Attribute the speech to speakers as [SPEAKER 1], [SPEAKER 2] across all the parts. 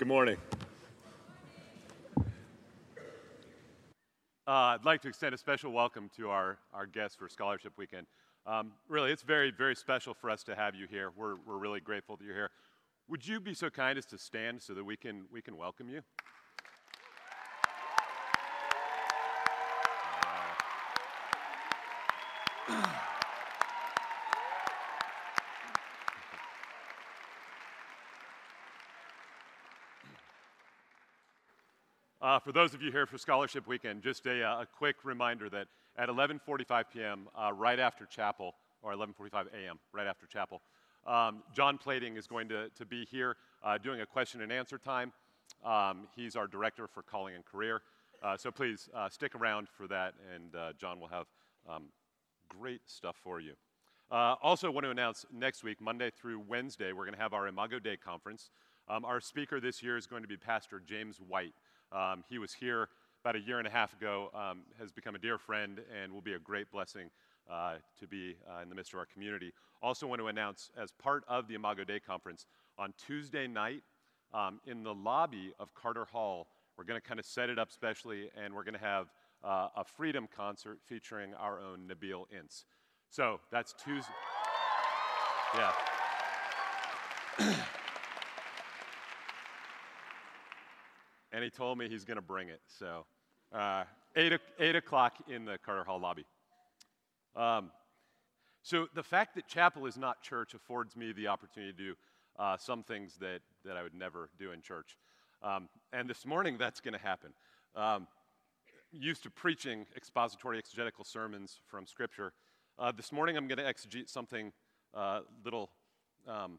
[SPEAKER 1] Good morning. Uh, I'd like to extend a special welcome to our, our guests for Scholarship Weekend. Um, really, it's very, very special for us to have you here. We're, we're really grateful that you're here. Would you be so kind as to stand so that we can, we can welcome you? Uh, for those of you here for Scholarship Weekend, just a, uh, a quick reminder that at 11:45 p.m., uh, right after chapel, or 11:45 a.m., right after chapel, um, John Plating is going to, to be here uh, doing a question and answer time. Um, he's our director for calling and career, uh, so please uh, stick around for that, and John will have um, great stuff for you. also, want to announce next week, Monday through Wednesday, we're going to have our Imago Dei conference. Um, our speaker this year is going to be Pastor James White. Um, he was here about a year and a half ago, um, has become a dear friend, and will be a great blessing uh, to be uh, in the midst of our community. Also, want to announce, as part of the Imago Dei conference, on Tuesday night um, in the lobby of Carter Hall, we're going to kind of set it up specially, and we're going to have uh, a freedom concert featuring our own Nabil Ince. So that's Tuesday. Yeah. and he told me he's going to bring it. So, uh, eight, eight o'clock in the Carter Hall lobby. Um, so, the fact that chapel is not church affords me the opportunity to do uh, some things that, that I would never do in church. Um, and this morning, that's going to happen. Um, used to preaching expository exegetical sermons from Scripture. Uh, this morning, I'm going to exegete something a uh, little um,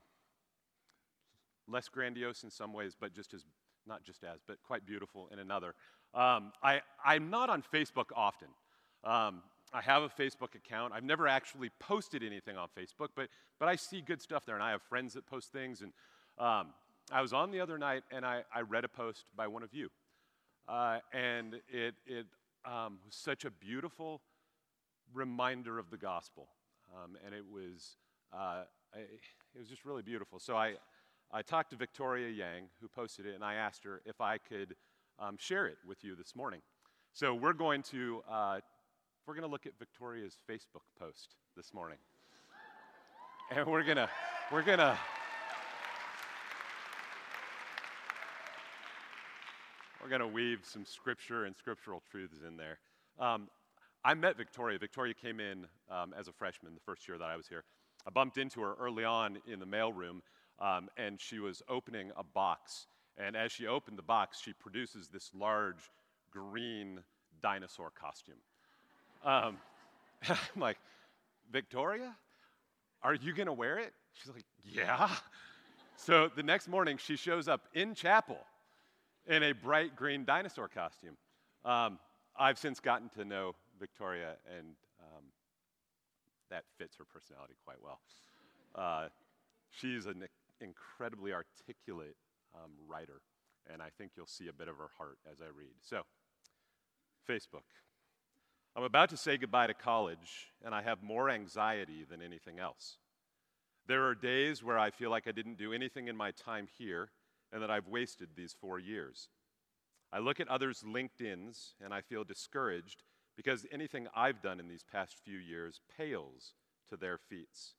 [SPEAKER 1] less grandiose in some ways, but just as not just as, but quite beautiful in another. Um, I, I'm not on Facebook often. Um, I have a Facebook account. I've never actually posted anything on Facebook, but, but I see good stuff there, and I have friends that post things. And um, I was on the other night, and I, I read a post by one of you. Uh, and it, it um, was such a beautiful reminder of the gospel. Um, and it was, uh, I, it was just really beautiful. So I, I talked to Victoria Yang, who posted it, and I asked her if I could um, share it with you this morning. So we're going to uh, we're going to look at Victoria's Facebook post this morning, and we're gonna we're gonna. We're going to weave some scripture and scriptural truths in there. Um, I met Victoria. Victoria came in um, as a freshman the first year that I was here. I bumped into her early on in the mailroom um, and she was opening a box. And as she opened the box, she produces this large green dinosaur costume. Um, I'm like, Victoria, are you going to wear it? She's like, yeah. So the next morning, she shows up in chapel in a bright green dinosaur costume. Um, I've since gotten to know Victoria, and um, that fits her personality quite well. Uh, she's an incredibly articulate um, writer, and I think you'll see a bit of her heart as I read. So, Facebook. I'm about to say goodbye to college, and I have more anxiety than anything else. There are days where I feel like I didn't do anything in my time here and that I've wasted these four years. I look at others' LinkedIn's and I feel discouraged because anything I've done in these past few years pales to their feats.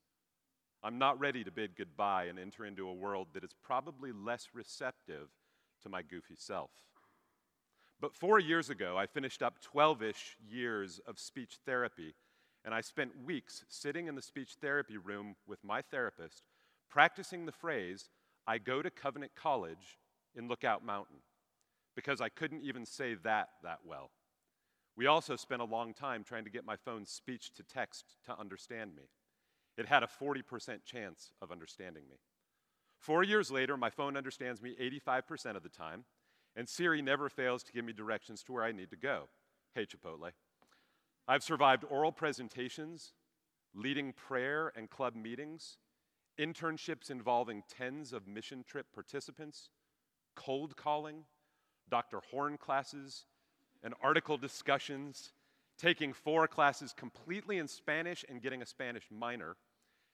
[SPEAKER 1] I'm not ready to bid goodbye and enter into a world that is probably less receptive to my goofy self. But four years ago, I finished up 12 ish years of speech therapy, and I spent weeks sitting in the speech therapy room with my therapist, practicing the phrase, I go to Covenant College in Lookout Mountain, because I couldn't even say that that well. We also spent a long time trying to get my phone's speech to text to understand me. It had a 40% chance of understanding me. Four years later, my phone understands me 85% of the time, and Siri never fails to give me directions to where I need to go. Hey, Chipotle. I've survived oral presentations, leading prayer and club meetings, internships involving tens of mission trip participants, cold calling, Dr. Horn classes, and article discussions, taking four classes completely in Spanish and getting a Spanish minor,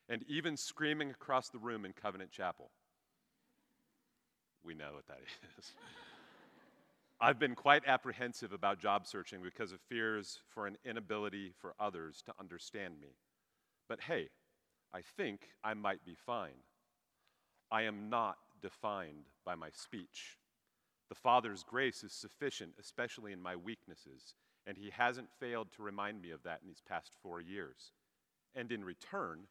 [SPEAKER 1] and even screaming across the room in Covenant Chapel. we know what that is. I've been quite apprehensive about job searching because of fears for an inability for others to understand me. But hey, I think I might be fine. I am not defined by my speech. The Father's grace is sufficient, especially in my weaknesses, and He hasn't failed to remind me of that in these past four years. And in return,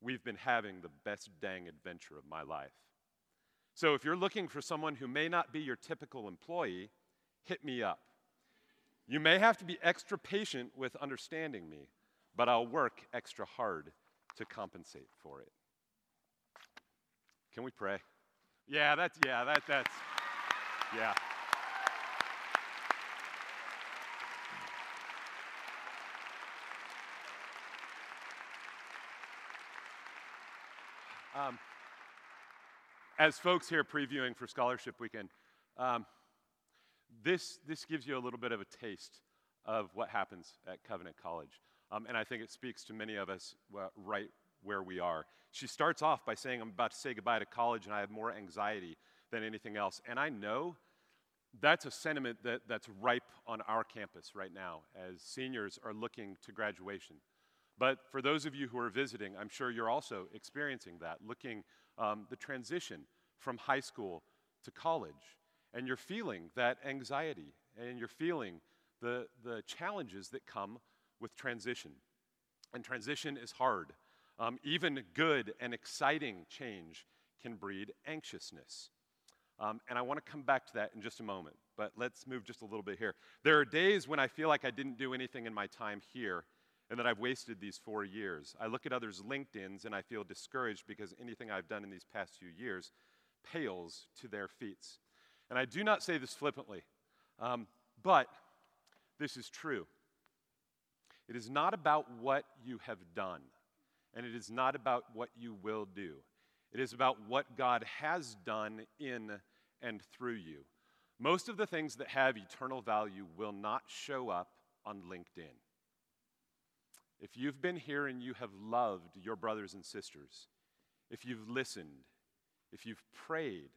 [SPEAKER 1] we've been having the best dang adventure of my life. So if you're looking for someone who may not be your typical employee, hit me up. You may have to be extra patient with understanding me, but I'll work extra hard to compensate for it. Can we pray? Yeah, that's, yeah, that, that's, yeah. Um, as folks here previewing for Scholarship Weekend, um, this, this gives you a little bit of a taste of what happens at Covenant College. Um, and I think it speaks to many of us uh, right where we are. She starts off by saying, I'm about to say goodbye to college and I have more anxiety than anything else. And I know that's a sentiment that, that's ripe on our campus right now as seniors are looking to graduation. But for those of you who are visiting, I'm sure you're also experiencing that, looking um, the transition from high school to college. And you're feeling that anxiety and you're feeling the, the challenges that come with transition. And transition is hard. Um, even good and exciting change can breed anxiousness. Um, and I want to come back to that in just a moment, but let's move just a little bit here. There are days when I feel like I didn't do anything in my time here and that I've wasted these four years. I look at others' LinkedIn's and I feel discouraged because anything I've done in these past few years pales to their feats. And I do not say this flippantly, um, but this is true. It is not about what you have done, and it is not about what you will do. It is about what God has done in and through you. Most of the things that have eternal value will not show up on LinkedIn. If you've been here and you have loved your brothers and sisters, if you've listened, if you've prayed,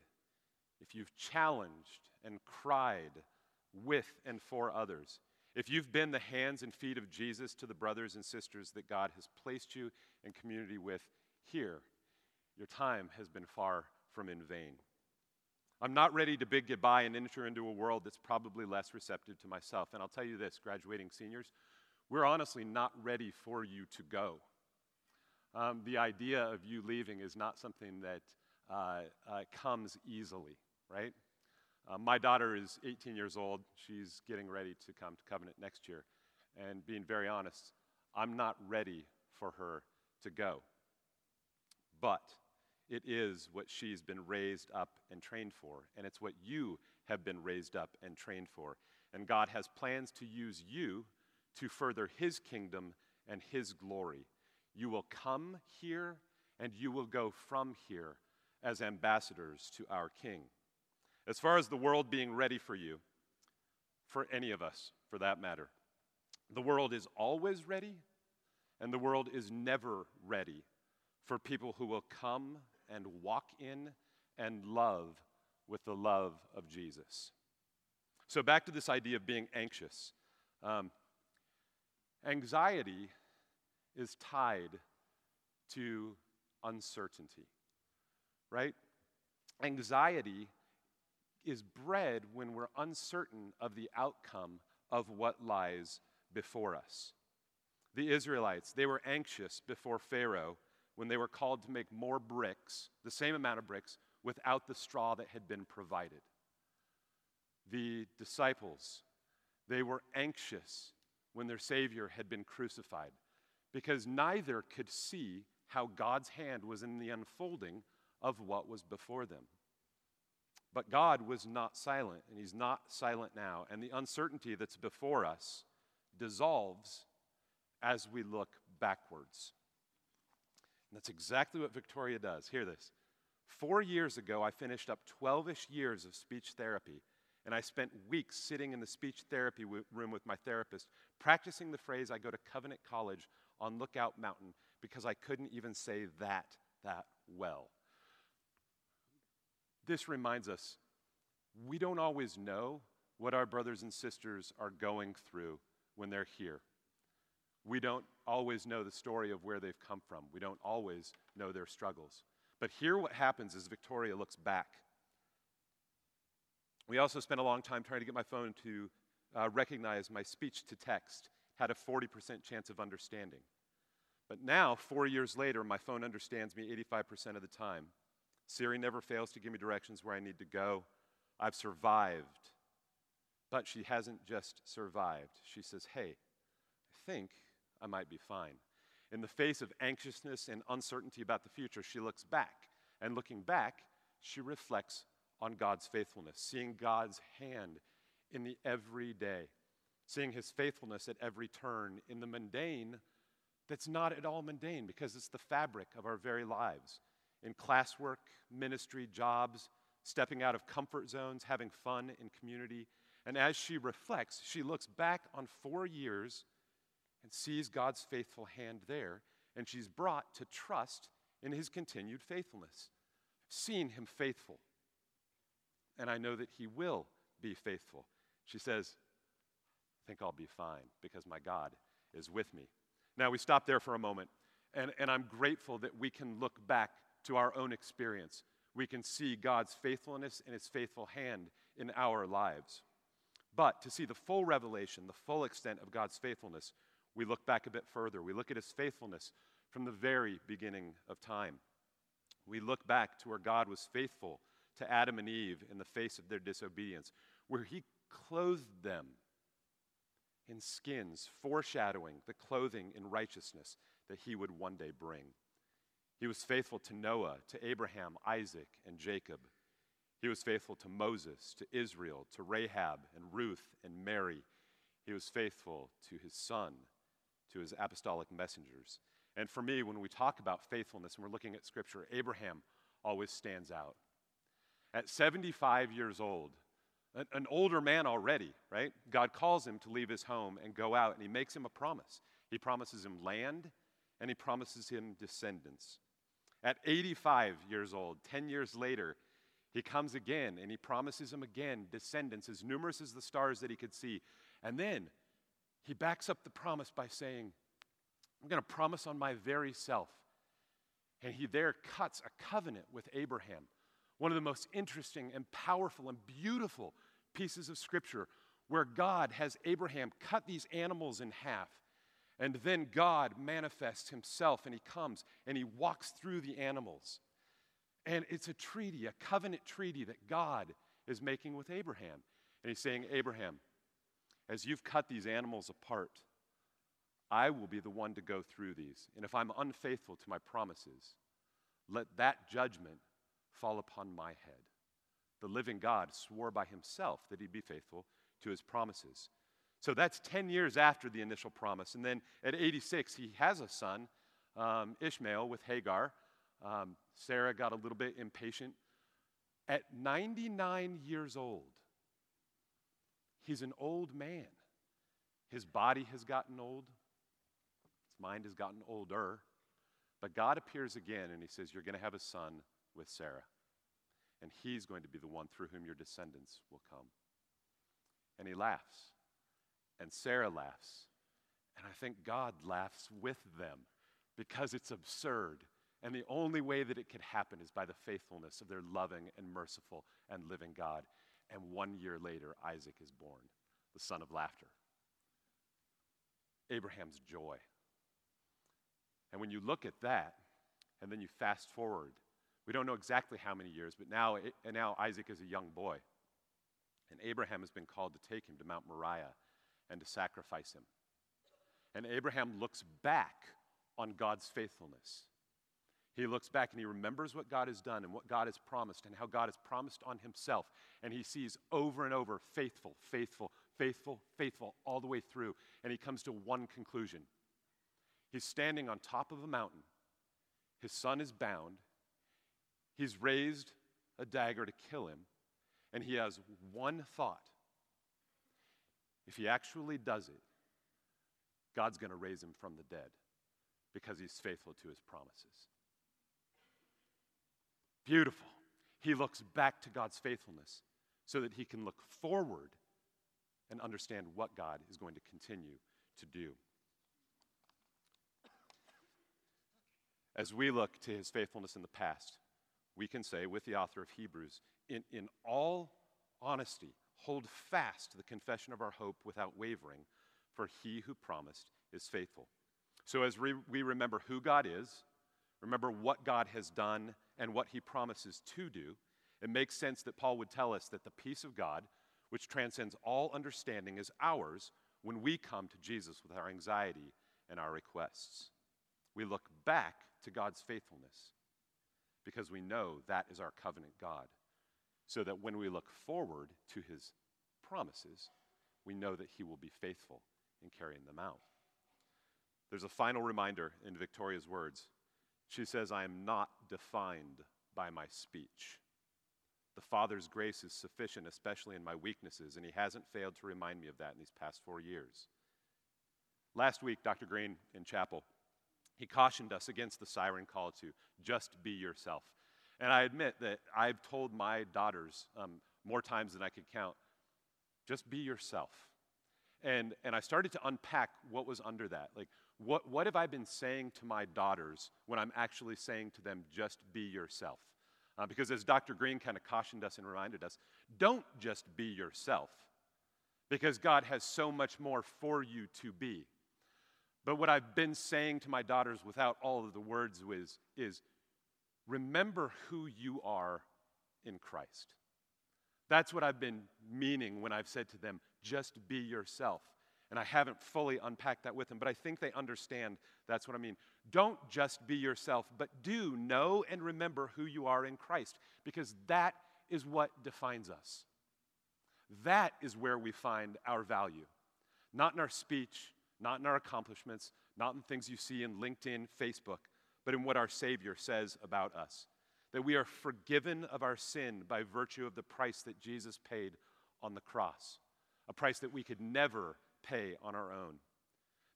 [SPEAKER 1] if you've challenged and cried with and for others, if you've been the hands and feet of Jesus to the brothers and sisters that God has placed you in community with here, your time has been far from in vain. I'm not ready to bid goodbye and enter into a world that's probably less receptive to myself. And I'll tell you this, graduating seniors, we're honestly not ready for you to go. Um, the idea of you leaving is not something that uh, uh, comes easily, right? Uh, my daughter is 18 years old. She's getting ready to come to Covenant next year. And being very honest, I'm not ready for her to go. But it is what she's been raised up and trained for, and it's what you have been raised up and trained for. And God has plans to use you to further His kingdom and His glory. You will come here and you will go from here as ambassadors to our King. As far as the world being ready for you, for any of us, for that matter, the world is always ready, and the world is never ready for people who will come and walk in and love with the love of Jesus. So, back to this idea of being anxious. Um, Anxiety is tied to uncertainty, right? Anxiety is bred when we're uncertain of the outcome of what lies before us. The Israelites, they were anxious before Pharaoh when they were called to make more bricks, the same amount of bricks, without the straw that had been provided. The disciples, they were anxious when their Savior had been crucified, because neither could see how God's hand was in the unfolding of what was before them. But God was not silent, and He's not silent now. And the uncertainty that's before us dissolves as we look backwards. And that's exactly what Victoria does. Hear this. Four years ago, I finished up 12 ish years of speech therapy and I spent weeks sitting in the speech therapy room with my therapist, practicing the phrase I go to Covenant College on Lookout Mountain because I couldn't even say that that well. this reminds us we don't always know what our brothers and sisters are going through when they're here. We don't always know the story of where they've come from. We don't always know their struggles. But here, what happens is Victoria looks back. We also spent a long time trying to get my phone to uh, recognize my speech to text, had a 40% chance of understanding. But now, four years later, my phone understands me 85% of the time. Siri never fails to give me directions where I need to go. I've survived. But she hasn't just survived. She says, Hey, I think I might be fine. In the face of anxiousness and uncertainty about the future, she looks back. And looking back, she reflects on God's faithfulness, seeing God's hand in the everyday, seeing his faithfulness at every turn in the mundane that's not at all mundane because it's the fabric of our very lives. In classwork, ministry, jobs, stepping out of comfort zones, having fun in community. And as she reflects, she looks back on four years and sees God's faithful hand there, and she's brought to trust in his continued faithfulness. Seen him faithful, and I know that he will be faithful. She says, I think I'll be fine because my God is with me. Now, we stop there for a moment, and, and I'm grateful that we can look back to our own experience. We can see God's faithfulness and his faithful hand in our lives. But to see the full revelation, the full extent of God's faithfulness, we look back a bit further. We look at his faithfulness from the very beginning of time. We look back to where God was faithful to Adam and Eve in the face of their disobedience, where he clothed them in skins, foreshadowing the clothing in righteousness that he would one day bring. He was faithful to Noah, to Abraham, Isaac, and Jacob. He was faithful to Moses, to Israel, to Rahab, and Ruth, and Mary. He was faithful to his son, to his apostolic messengers. And for me, when we talk about faithfulness and we're looking at Scripture, Abraham always stands out. At 75 years old, an, an older man already, right? God calls him to leave his home and go out, and he makes him a promise. He promises him land, and he promises him descendants. At 85 years old, 10 years later, he comes again and he promises him again descendants as numerous as the stars that he could see. And then he backs up the promise by saying, I'm going to promise on my very self. And he there cuts a covenant with Abraham, one of the most interesting and powerful and beautiful pieces of scripture where God has Abraham cut these animals in half. And then God manifests himself and he comes and he walks through the animals. And it's a treaty, a covenant treaty that God is making with Abraham. And he's saying, Abraham, as you've cut these animals apart, I will be the one to go through these. And if I'm unfaithful to my promises, let that judgment fall upon my head the living God swore by himself that he'd be faithful to his promises. So that's 10 years after the initial promise. And then at 86, he has a son, um, Ishmael, with Hagar. Um, Sarah got a little bit impatient. At 99 years old, he's an old man. His body has gotten old, his mind has gotten older. But God appears again and he says, You're going to have a son with Sarah and he's going to be the one through whom your descendants will come. And he laughs, and Sarah laughs, and I think God laughs with them because it's absurd. And the only way that it could happen is by the faithfulness of their loving and merciful and living God. And one year later, Isaac is born, the son of laughter. Abraham's joy. And when you look at that, and then you fast forward we don't know exactly how many years, but now, and now Isaac is a young boy. And Abraham has been called to take him to Mount Moriah and to sacrifice him. And Abraham looks back on God's faithfulness. He looks back and he remembers what God has done and what God has promised and how God has promised on himself. And he sees over and over faithful, faithful, faithful, faithful all the way through. And he comes to one conclusion. He's standing on top of a mountain. His son is bound. He's raised a dagger to kill him, and he has one thought. If he actually does it, God's going to raise him from the dead because he's faithful to his promises. Beautiful. He looks back to God's faithfulness so that he can look forward and understand what God is going to continue to do. As we look to his faithfulness in the past, we can say with the author of Hebrews, in, in all honesty, hold fast the confession of our hope without wavering, for he who promised is faithful. So, as we, we remember who God is, remember what God has done and what he promises to do, it makes sense that Paul would tell us that the peace of God, which transcends all understanding, is ours when we come to Jesus with our anxiety and our requests. We look back to God's faithfulness because we know that is our covenant God. So that when we look forward to his promises, we know that he will be faithful in carrying them out. There's a final reminder in Victoria's words. She says, I am not defined by my speech. The Father's grace is sufficient, especially in my weaknesses, and He hasn't failed to remind me of that in these past four years. Last week, Dr. Green in chapel, he cautioned us against the siren call to just be yourself. And I admit that I've told my daughters um, more times than I could count just be yourself. And, and I started to unpack what was under that. Like, what, what have I been saying to my daughters when I'm actually saying to them, just be yourself? Uh, because as Dr. Green kind of cautioned us and reminded us, don't just be yourself, because God has so much more for you to be. But what I've been saying to my daughters without all of the words is, is remember who you are in Christ. That's what I've been meaning when I've said to them, just be yourself. And I haven't fully unpacked that with them, but I think they understand that's what I mean. Don't just be yourself, but do know and remember who you are in Christ, because that is what defines us. That is where we find our value. Not in our speech, not in our accomplishments, not in things you see in LinkedIn, Facebook, but in what our Savior says about us. That we are forgiven of our sin by virtue of the price that Jesus paid on the cross, a price that we could never pay on our own.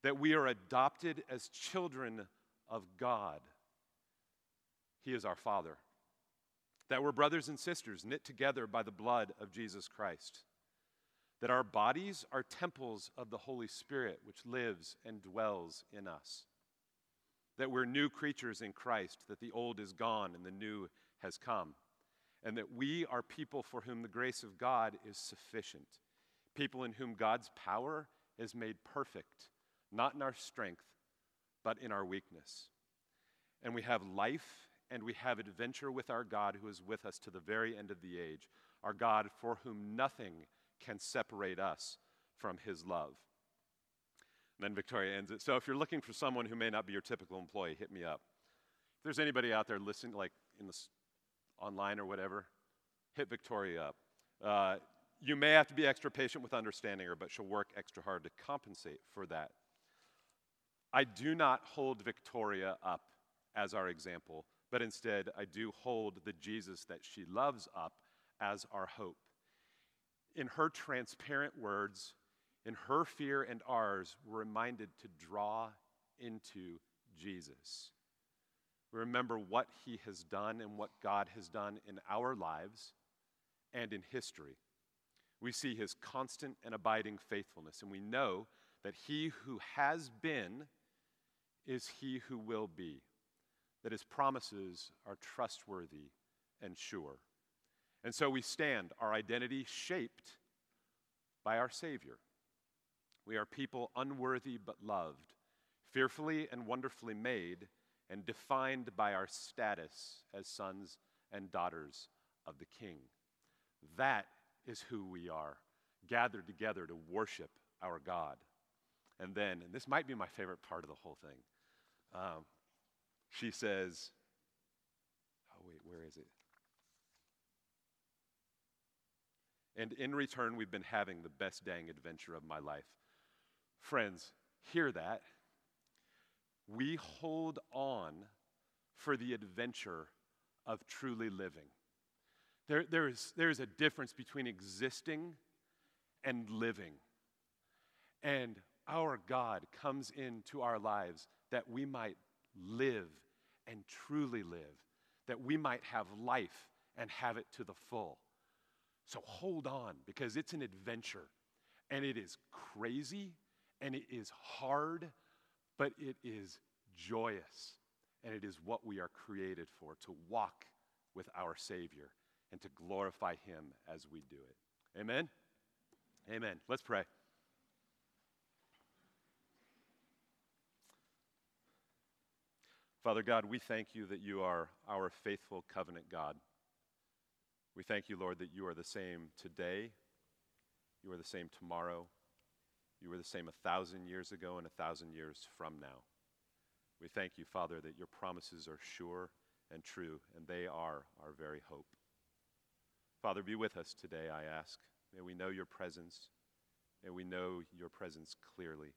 [SPEAKER 1] That we are adopted as children of God. He is our Father. That we're brothers and sisters knit together by the blood of Jesus Christ. That our bodies are temples of the Holy Spirit, which lives and dwells in us. That we're new creatures in Christ, that the old is gone and the new has come. And that we are people for whom the grace of God is sufficient. People in whom God's power is made perfect, not in our strength, but in our weakness. And we have life and we have adventure with our God who is with us to the very end of the age, our God for whom nothing can separate us from his love. And then Victoria ends it. So if you're looking for someone who may not be your typical employee, hit me up. If there's anybody out there listening, like in this online or whatever, hit Victoria up. Uh, you may have to be extra patient with understanding her, but she'll work extra hard to compensate for that. I do not hold Victoria up as our example, but instead I do hold the Jesus that she loves up as our hope. In her transparent words, in her fear and ours, we're reminded to draw into Jesus. We remember what he has done and what God has done in our lives and in history we see his constant and abiding faithfulness, and we know that he who has been is he who will be, that his promises are trustworthy and sure. And so we stand, our identity shaped by our Savior. We are people unworthy but loved, fearfully and wonderfully made, and defined by our status as sons and daughters of the King. That is who we are, gathered together to worship our God. And then, and this might be my favorite part of the whole thing, um, she says, Oh, wait, where is it? And in return, we've been having the best dang adventure of my life. Friends, hear that. We hold on for the adventure of truly living. There, there's, there's a difference between existing and living. And our God comes into our lives that we might live and truly live, that we might have life and have it to the full. So hold on because it's an adventure and it is crazy and it is hard, but it is joyous and it is what we are created for to walk with our Savior and to glorify Him as we do it. Amen? Amen. Let's pray. Father God, we thank you that you are our faithful covenant God. We thank you, Lord, that you are the same today, you are the same tomorrow, you were the same a thousand years ago and a thousand years from now. We thank you, Father, that your promises are sure and true, and they are our very hope. Father, be with us today, I ask. May we know your presence. May we know your presence clearly.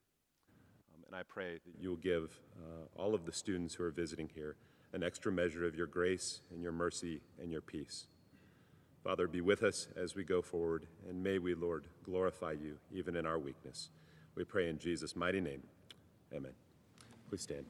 [SPEAKER 1] Um, and I pray that you will give uh, all of the students who are visiting here an extra measure of your grace and your mercy and your peace. Father, be with us as we go forward, and may we, Lord, glorify you even in our weakness. We pray in Jesus' mighty name. Amen. Please stand.